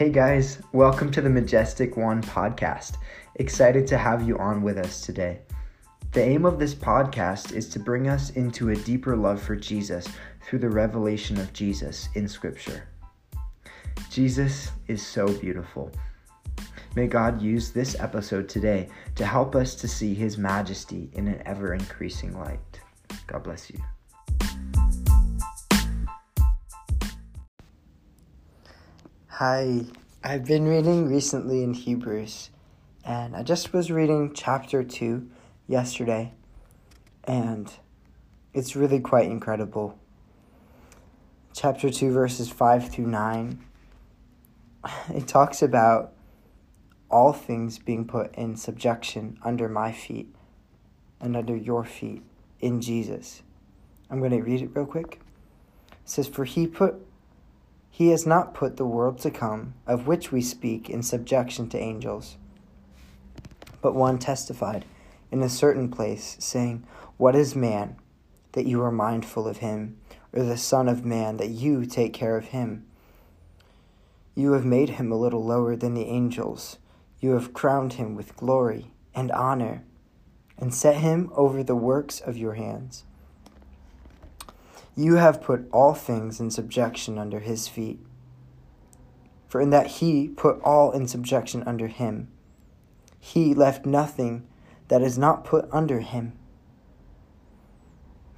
Hey guys, welcome to the Majestic One podcast. Excited to have you on with us today. The aim of this podcast is to bring us into a deeper love for Jesus through the revelation of Jesus in Scripture. Jesus is so beautiful. May God use this episode today to help us to see His majesty in an ever increasing light. God bless you. Hi, I've been reading recently in Hebrews, and I just was reading chapter 2 yesterday, and it's really quite incredible. Chapter 2, verses 5 through 9, it talks about all things being put in subjection under my feet and under your feet in Jesus. I'm going to read it real quick. It says, For he put he has not put the world to come, of which we speak, in subjection to angels. But one testified in a certain place, saying, What is man, that you are mindful of him, or the Son of Man, that you take care of him? You have made him a little lower than the angels. You have crowned him with glory and honor, and set him over the works of your hands. You have put all things in subjection under his feet. For in that he put all in subjection under him, he left nothing that is not put under him.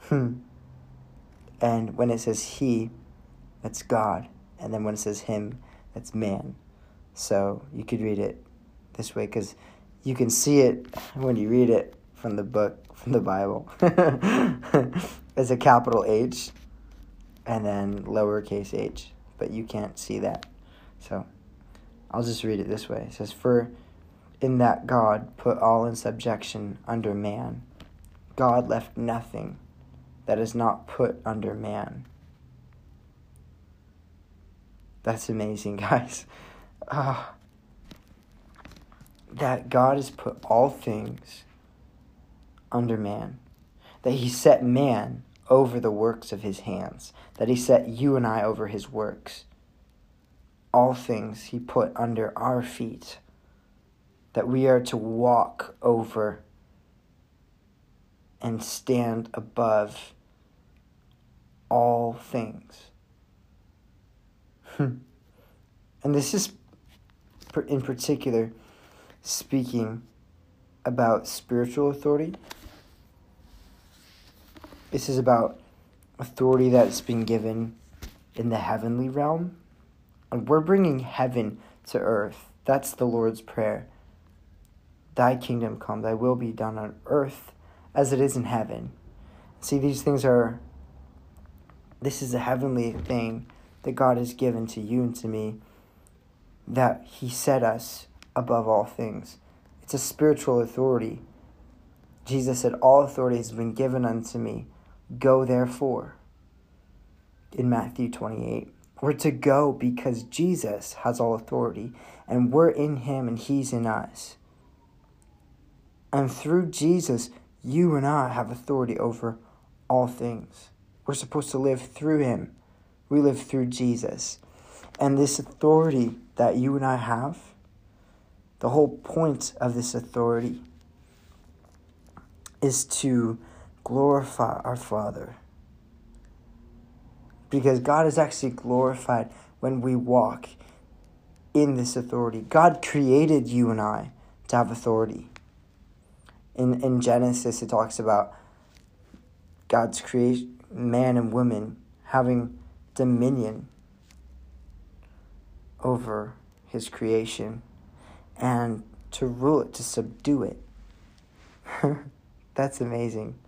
Hmm. And when it says he, that's God. And then when it says him, that's man. So you could read it this way because you can see it when you read it from the book, from the Bible. is a capital H and then lowercase h, but you can't see that. So I'll just read it this way. It says, For in that God put all in subjection under man, God left nothing that is not put under man. That's amazing, guys. Uh, that God has put all things under man that he set man over the works of his hands, that he set you and I over his works. All things he put under our feet, that we are to walk over and stand above all things. Hmm. and this is in particular speaking about spiritual authority this is about authority that's been given in the heavenly realm. And we're bringing heaven to earth. That's the Lord's Prayer. Thy kingdom come, thy will be done on earth as it is in heaven. See, these things are, this is a heavenly thing that God has given to you and to me, that He set us above all things. It's a spiritual authority. Jesus said, All authority has been given unto me Go therefore. In Matthew 28, we're to go because Jesus has all authority and we're in him and he's in us. And through Jesus, you and I have authority over all things. We're supposed to live through him. We live through Jesus. And this authority that you and I have, the whole point of this authority is to glorify our Father. Because God is actually glorified when we walk in this authority. God created you and I to have authority. In, in Genesis, it talks about God's creation, man and woman having dominion over his creation and to rule it, to subdue it. That's amazing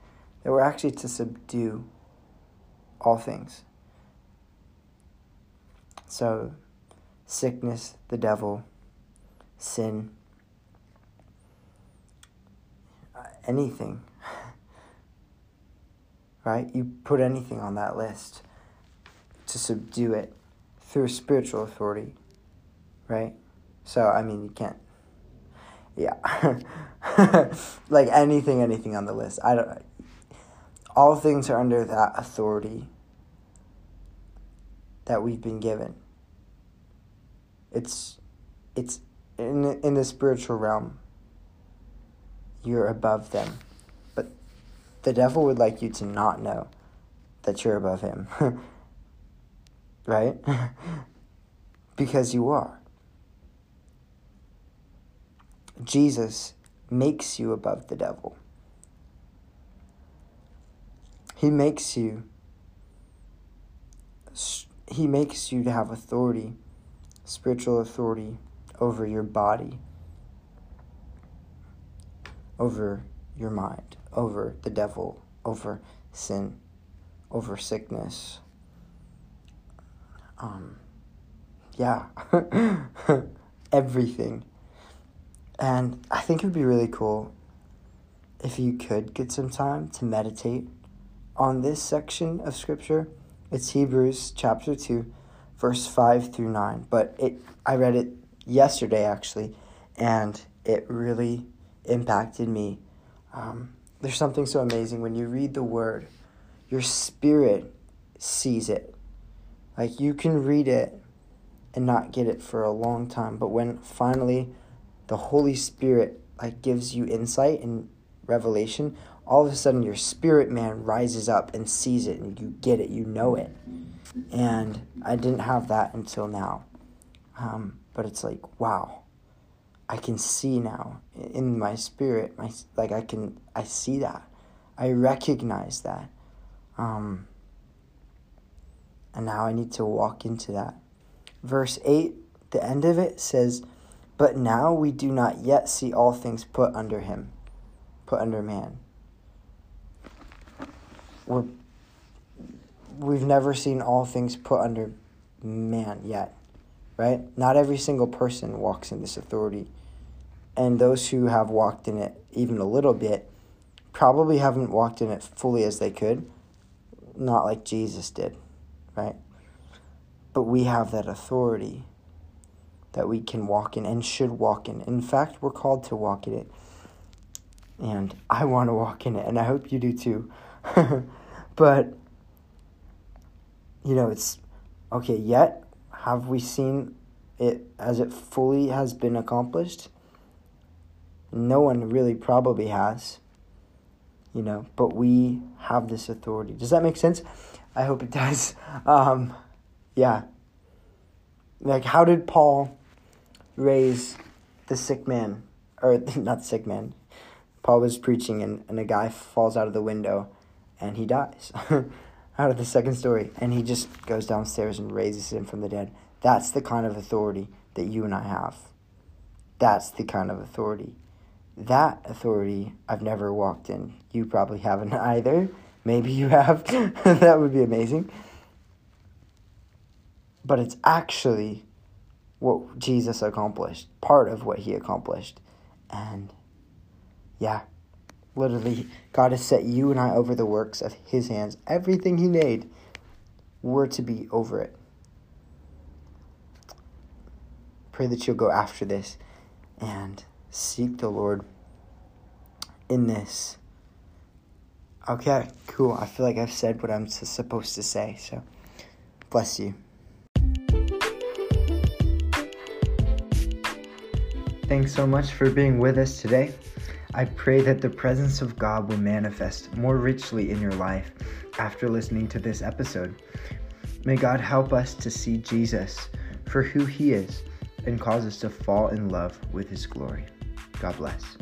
that we're actually to subdue all things. So, sickness, the devil, sin, uh, anything. right? You put anything on that list to subdue it through spiritual authority, right? So, I mean, you can't. Yeah. like anything, anything on the list. I don't all things are under that authority that we've been given. It's it's in in the spiritual realm. You're above them. But the devil would like you to not know that you're above him. right? because you are. Jesus makes you above the devil. He makes you he makes you to have authority, spiritual authority over your body, over your mind, over the devil, over sin, over sickness. Um, yeah, everything. And I think it would be really cool if you could get some time to meditate on this section of Scripture. It's Hebrews chapter 2, verse 5 through 9. But it I read it yesterday actually, and it really impacted me. Um, there's something so amazing when you read the word, your spirit sees it. Like you can read it and not get it for a long time, but when finally the Holy Spirit like gives you insight and revelation, all of a sudden your spirit man rises up and sees it and you get it, you know it. And I didn't have that until now. Um, but it's like, wow, I can see now in my spirit, my like I can I see that. I recognize that. Um, and now I need to walk into that. Verse 8, the end of it says, But now we do not yet see all things put under him, put under man we're we've never seen all things put under man yet, right? Not every single person walks in this authority. And those who have walked in it even a little bit probably haven't walked in it fully as they could, not like Jesus did, right? But we have that authority that we can walk in and should walk in. In fact, we're called to walk in it. And I want to walk in it, and I hope you do too. but, you know, it's okay, yet have we seen it as it fully has been accomplished? No one really probably has, you know, but we have this authority. Does that make sense? I hope it does. Um, yeah. Like, how did Paul raise the sick man? Or, not sick man. Paul was preaching, and, and a guy falls out of the window and he dies out of the second story. And he just goes downstairs and raises him from the dead. That's the kind of authority that you and I have. That's the kind of authority. That authority I've never walked in. You probably haven't either. Maybe you have. that would be amazing. But it's actually what Jesus accomplished, part of what he accomplished. And yeah, Literally, God has set you and I over the works of His hands. Everything He made, we're to be over it. Pray that you'll go after this and seek the Lord in this. Okay, cool. I feel like I've said what I'm supposed to say, so bless you. Thanks so much for being with us today. I pray that the presence of God will manifest more richly in your life after listening to this episode. May God help us to see Jesus for who he is and cause us to fall in love with his glory. God bless.